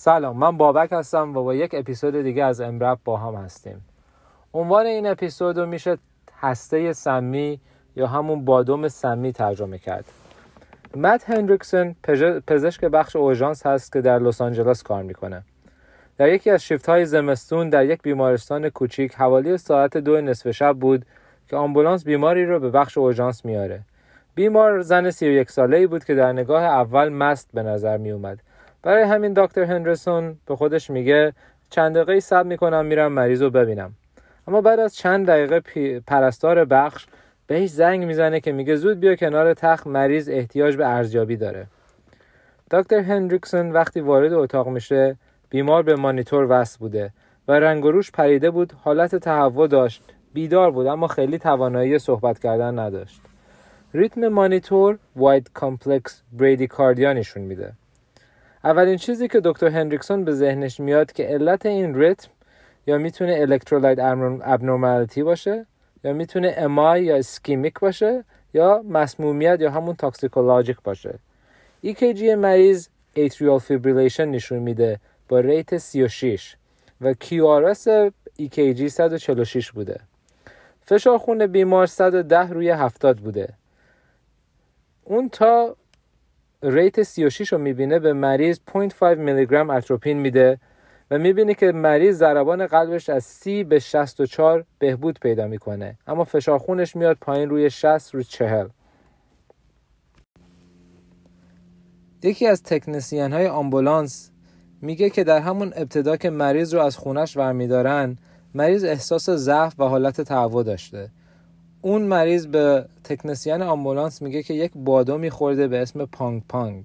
سلام من بابک هستم و با یک اپیزود دیگه از امرب با هم هستیم. عنوان این اپیزود رو میشه هسته سمی یا همون بادوم سمی ترجمه کرد. مت هندریکسون پزشک بخش اوژانس هست که در لس آنجلس کار می‌کنه. در یکی از شیفت های زمستون در یک بیمارستان کوچیک حوالی ساعت دو نصف شب بود که آمبولانس بیماری رو به بخش اوژانس میاره بیمار زن 31 ساله ای بود که در نگاه اول مست به نظر می اومد برای همین دکتر هندرسون به خودش میگه چند دقیقه صبر می‌کنم میرم مریض رو ببینم. اما بعد از چند دقیقه پرستار بخش بهش زنگ می‌زنه که میگه زود بیا کنار تخت مریض احتیاج به ارزیابی داره. دکتر هندریکسون وقتی وارد اتاق میشه بیمار به مانیتور وصل بوده و رنگ و روش پریده بود حالت تهوع داشت بیدار بود اما خیلی توانایی صحبت کردن نداشت. ریتم مانیتور wide complex bradycardia نشون میده. اولین چیزی که دکتر هندریکسون به ذهنش میاد که علت این ریتم یا می‌تونه electrolyte abnormality باشه یا می‌تونه MI یا ischemic باشه یا مسمومیت یا همون toxicologic باشه. EKG مریض atrial fibrillation نشون میده با rate 36 و QRS EKG 146 بوده. فشار خون بیمار 110 روی 70 بوده. اون تا ریت 36 رو می‌بینه به مریض 0.5 میلی گرم اتروپین میده و می‌بینه که مریض ضربان قلبش از 30 به 64 بهبود پیدا می‌کنه. اما فشار خونش میاد پایین روی 60 روی 40 یکی از تکنسیان های آمبولانس میگه که در همون ابتدا که مریض رو از خونش برمیدارن مریض احساس ضعف و حالت تهوع داشته. اون مریض به تکنسیان آمبولانس میگه که یک بادومی خورده به اسم pong pong.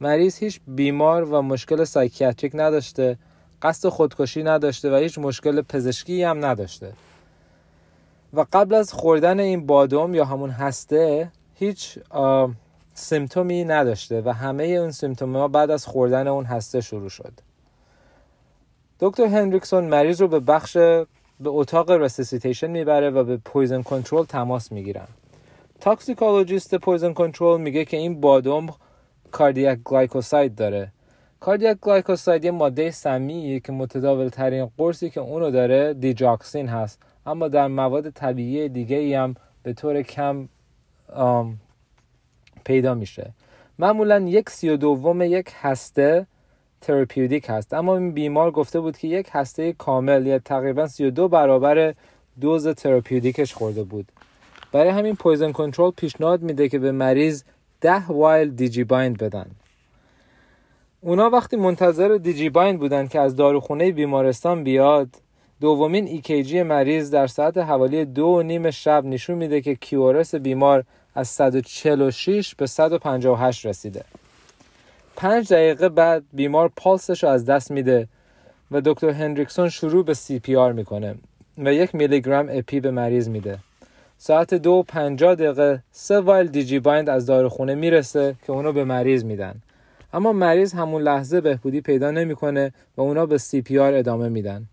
مریض هیچ بیماری و مشکل psychiatric نداشته قصد خودکشی نداشته و هیچ مشکل پزشکی هم نداشته. و قبل از خوردن این بادوم یا همون هسته هیچ symptom ی نداشته و همه اون symptom ها بعد از خوردن اون هسته شروع شد. دکتر هندریکسون مریض رو به بخش به اتاق resuscitation می‌بره و به poison control تماس می‌گیرن. toxicologist poison control میگه که این بادوم cardiac glycoside داره. cardiac glycoside یه ماده سمیه که متداول ترین قرصی که اونو داره digoxin هست. اما در مواد طبیعی دیگه ای هم به طور کم پیدا میشه. معمولا یک سی و دوم یک هسته therapeutic هست. اما این بیمار گفته بود که یک هسته کامل یا تقریبا 32 برابر دوز therapeutic ش خورده بود. برای همین poison control پیشنهاد میده که به مریض 10 vial Digibind بدن. اونا وقتی منتظر Digibind بودن که از داروخونه بیمارستان بیاد دومین EKG مریض در ساعت حوالی دو و نیم شب نشون میده که QRS بیمار از 146 به 158 رسیده. پنج دقیقه بعد بیمار پالسش رو از دست میده و دکتر هندریکسون شروع به CPR می‌کنه و یک میلی گرم epi به مریض میده. ساعت دو و دقیقه سه vial Digibind از داروخونه می‌رسه که اونو به مریض میدن. اما مریض همون لحظه بهبودی پیدا نمی‌کنه و اونا به CPR ادامه میدن.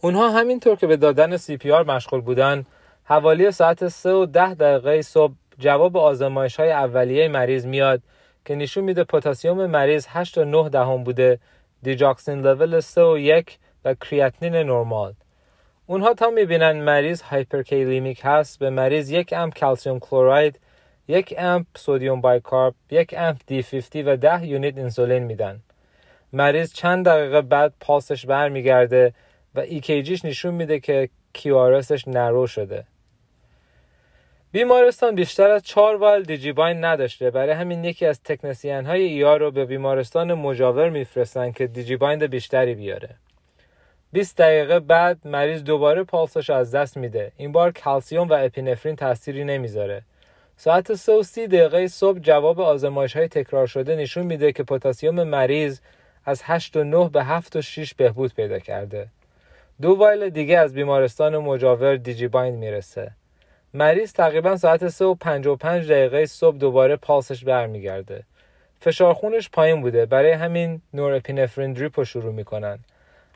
اونها همینطور که به دادن CPR مشغول بودن حوالی ساعت سه و ده دقیقه صبح جواب آزمایش های اولیه مریض میاد که نشون میده پتاسیم مریض 8 تا 9 دهم بوده digoxin level 3 و 1 و کریاتینین نرمال. اونها تا می‌بینن مریض hyperkalemic هست به مریض یک amp calcium chloride یک amp sodium bicarb یک amp D50 و 10 unit انسولین میدن. مریض چند دقیقه بعد پاسش برمیگرده و EKG ش نشون میده که QRS ش narrow شده. بیمارستان بیشتر از چهار وایل دیجیباین نداشته. برای همین یکی از تکنسیان های ایا رو به بیمارستان مجاور میفرستن که دیجیبایند بیشتری بیاره. 20 دقیقه بعد مریض دوباره پالسش از دست میده. این بار کلسیوم و اپینفرین تاثیری نمی‌ذاره. ساعت 3 و 30 دقیقه صبح جواب آزمایش های تکرار شده نشون میده که پتاسیم مریض از 8 و 9 به 7 و 6 بهبود پیدا کرده. دو وایل دیگه از بیمارستان مجاور دیجیبایند می‌رسه. مریض تقریبا ساعت 3 و 55 دقیقه صبح دوباره پالسش برمیگرده. فشار خونش پایین بوده برای همین نورپینفرین دریپ رو شروع می‌کنن.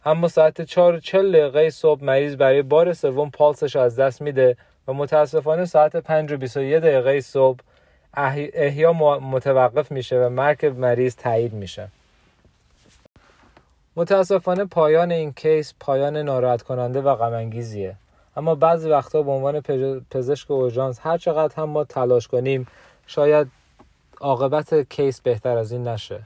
اما ساعت 4 و 40 دقیقه صبح مریض برای بار سوم پالسش از دست میده و متاسفانه ساعت 5 و 21 دقیقه صبح احیا متوقف میشه و مرگ مریض تایید میشه. متاسفانه پایان این case پایان ناراحت کننده و غمانگیزیه اما بعضی وقتا به عنوان پزشک اورژانس هر چقدر هم ما تلاش کنیم شاید عاقبت case بهتر از این نشه.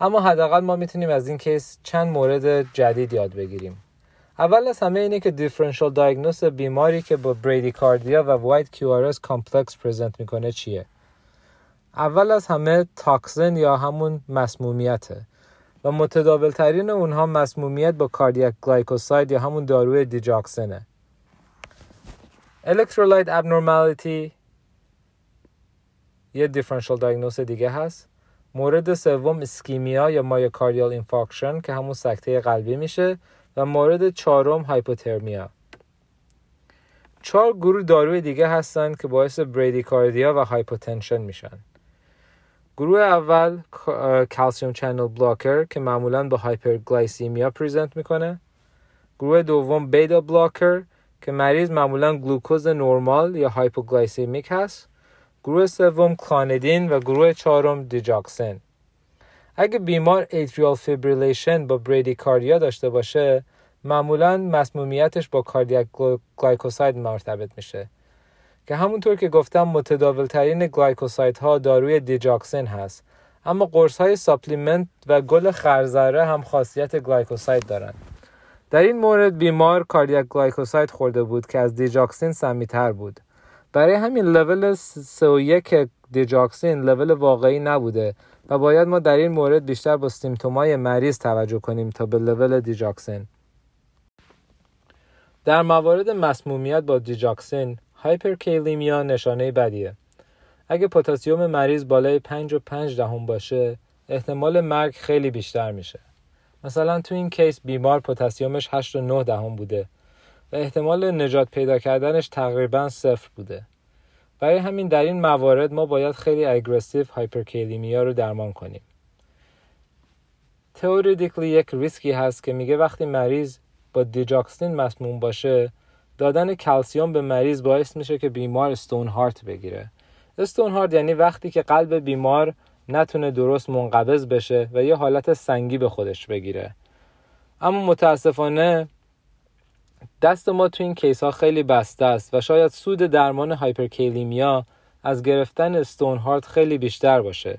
اما حداقل ما می‌تونیم از این case چند مورد جدید یاد بگیریم. اول از همه اینه که differential diagnosis بیماری که با bradycardia و wide QRS complex present می‌کنه چیه؟ اول از همه toxin یا همون مسمومیته و متداول ترین اونها مسمومیت با cardiac glycoside یا همون داروی digoxin ه. electrolyte abnormality یه differential diagnosis دیگه هست. مورد سوم ischemia یا myocardial infarction که همون سکته قلبی میشه و مورد چهارم hypothermia چهار گروه داروی دیگه هستن که باعث bradycardia و hypotension میشن. گروه اول calcium channel blocker که معمولا با hyperglycemia present می‌کنه. گروه دوم beta blocker که مریض معمولا گلوکوز نرمال یا hypoglycemic هست. گروه سوم clonidine و گروه چهارم digoxin. اگه بیمار atrial fibrillation با bradycardia داشته باشه معمولا مسمومیتش با cardiac glycoside مرتبط میشه. که همونطور که گفتم متداول ترین glycoside ها داروی digoxin هست. اما قرص های supplement و گل خرزره هم خاصیت glycoside دارن. در این مورد بیمار cardiac glycoside خورده بود که از digoxin سمی‌تر بود. برای همین level 31 digoxin level واقعی نبوده و باید ما در این مورد بیشتر با symptom ای مریض توجه کنیم تا به level digoxin. در موارد مسمومیت با digoxin hyperkalemia نشانه بدیه. اگه پتاسیم مریض بالای 5 و 5 دهم باشه احتمال مرگ خیلی بیشتر میشه. مثلا تو این case بیمار پتاسیمش 8 و 9 دهم بوده و احتمال نجات پیدا کردنش تقریبا صفر بوده. برای همین در این موارد ما باید خیلی aggressive hyperkalemia رو درمان کنیم. theoretically یک ریسکی هست که میگه وقتی مریض با digoxin مسموم باشه دادن کلسیوم به مریض باعث میشه که بیمار stone heart بگیره. stone heart یعنی وقتی که قلب بیمار نتونه درست منقبض بشه و یه حالت سنگی به خودش بگیره. اما متاسفانه دست ما تو این case ها خیلی بسته است و شاید سود درمان hyperkalemia از گرفتن stone heart خیلی بیشتر باشه.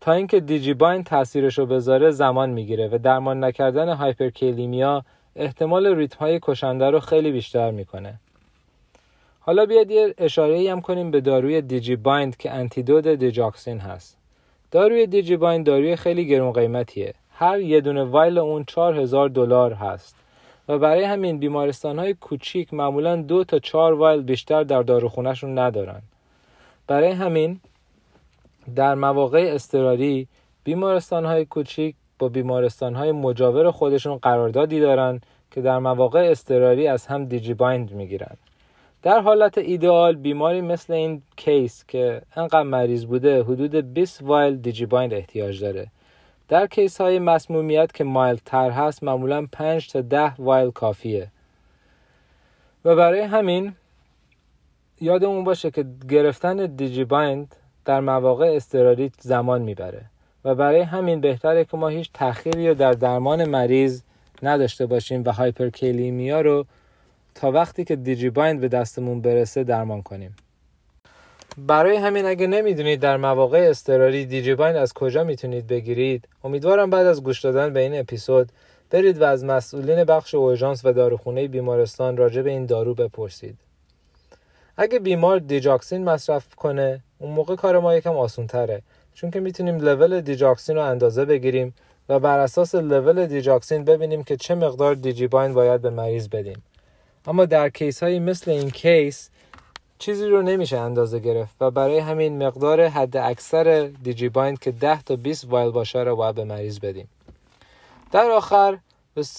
تا اینکه Digibind تاثیرش رو بذاره زمان می‌گیره و درمان نکردن hyperkalemia احتمال ریتم های کشنده رو خیلی بیشتر می‌کنه. حالا بیاید یه اشاره هم کنیم به داروی Digibind که antidote digoxin هست. داروی Digibind داروی خیلی گرون قیمتیه. هر یه دونه vial اون 4000 دلار هست. و برای همین بیمارستان های کوچیک معمولا دو تا چهار vial بیشتر در داروخونهشون ندارن. برای همین در مواقع اضطراری بیمارستان های کوچیک با بیمارستان های مجاور خودشون قراردادی دارن که در مواقع اضطراری از هم Digibind می‌گیرن. در حالت ایدئال بیماری مثل این case که انقدر مریض بوده حدود 20 vial Digibind احتیاج داره. در case های مسمومیت که mild تر هست معمولا 5 تا 10 vial کافیه. و برای همین یادمون باشه که گرفتن دیجی بایند در مواقع استراری زمان می‌بره. و برای همین بهتره که ما هیچ تأخیری رو در درمان مریض نداشته باشیم و هایپرکلیمیا رو تا وقتی که دیجی بایند به دستمون برسه درمان کنیم. برای همین اگه نمی‌دونید در مواقع استراری دیجی بایند از کجا می‌تونید بگیرید امیدوارم بعد از گوش دادن به این اپیزود برید و از مسئولین بخش اورژانس و داروخونه بیمارستان راجع به این دارو بپرسید. اگه بیمار digoxin مصرف کنه اون موقع کار ما یکم آسون تره چون که می‌تونیم level digoxin رو اندازه بگیریم و بر اساس level digoxin ببینیم که چه مقدار Digibind باید به مریض بدیم. اما در case هایی مثل این case چیزی رو نمیشه اندازه گرفت و برای همین مقدار حد اکثر Digibind که 10 تا 20 vial باشه رو باید به مریض بدیم. در آخر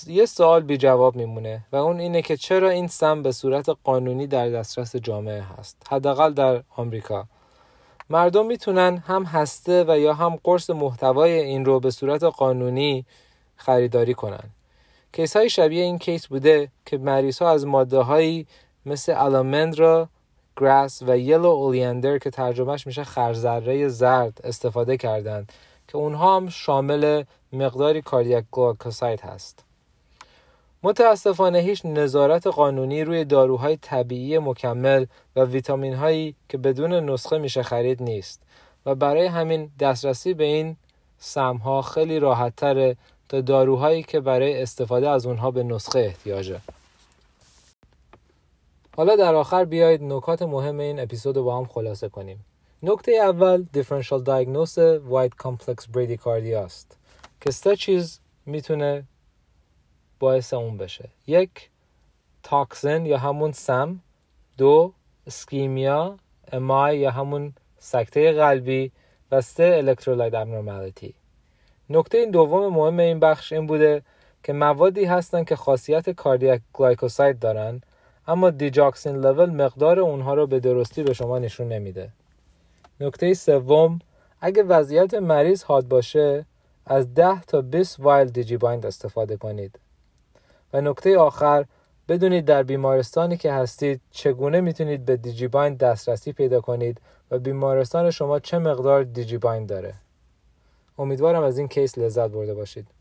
یه سوال بی جواب میمونه و اون اینه که چرا این سم به صورت قانونی در دسترس جامعه هست؟ حداقل در آمریکا. مردم می‌تونن هم هسته و یا هم قرص محتوای این رو به صورت قانونی خریداری کنن. کیس های شبیه این کیس بوده که مریض ها از ماده هایی مثل الامندرا گراس و یلو اولیندر که ترجمهش میشه خرزره زرد استفاده کردند که اونها هم شامل مقداری کاردیاک گلاکوساید هست. متاسفانه هیچ نظارت قانونی روی داروهای طبیعی مکمل و ویتامین هایی که بدون نسخه میشه خرید نیست و برای همین دسترسی به این سمها خیلی راحت تره داروهایی که برای استفاده از اونها به نسخه احتیاجه. حالا در آخر بیایید نکات مهم این اپیزود رو با هم خلاصه کنیم. نکته اول differential diagnosis wide complex bradycardia است که سه چیز می‌تونه باعث اون بشه. یک toxin یا همون سم. دو ischemia MI یا همون سکته قلبی. و سه electrolyte abnormality نکته این دوم مهم این بخش این بوده که موادی هستند که خاصیت cardiac glycoside دارن اما digoxin level مقدار اونها رو به درستی به شما نشون نمیده. نکته سوم اگه وضعیت مریض حاد باشه از 10 تا 20 vial Digibind استفاده کنید. و نکته آخر بدونید در بیمارستانی که هستید چگونه می‌تونید به Digibind دسترسی پیدا کنید و بیمارستان شما چه مقدار Digibind داره. امیدوارم از این case لذت برده باشید.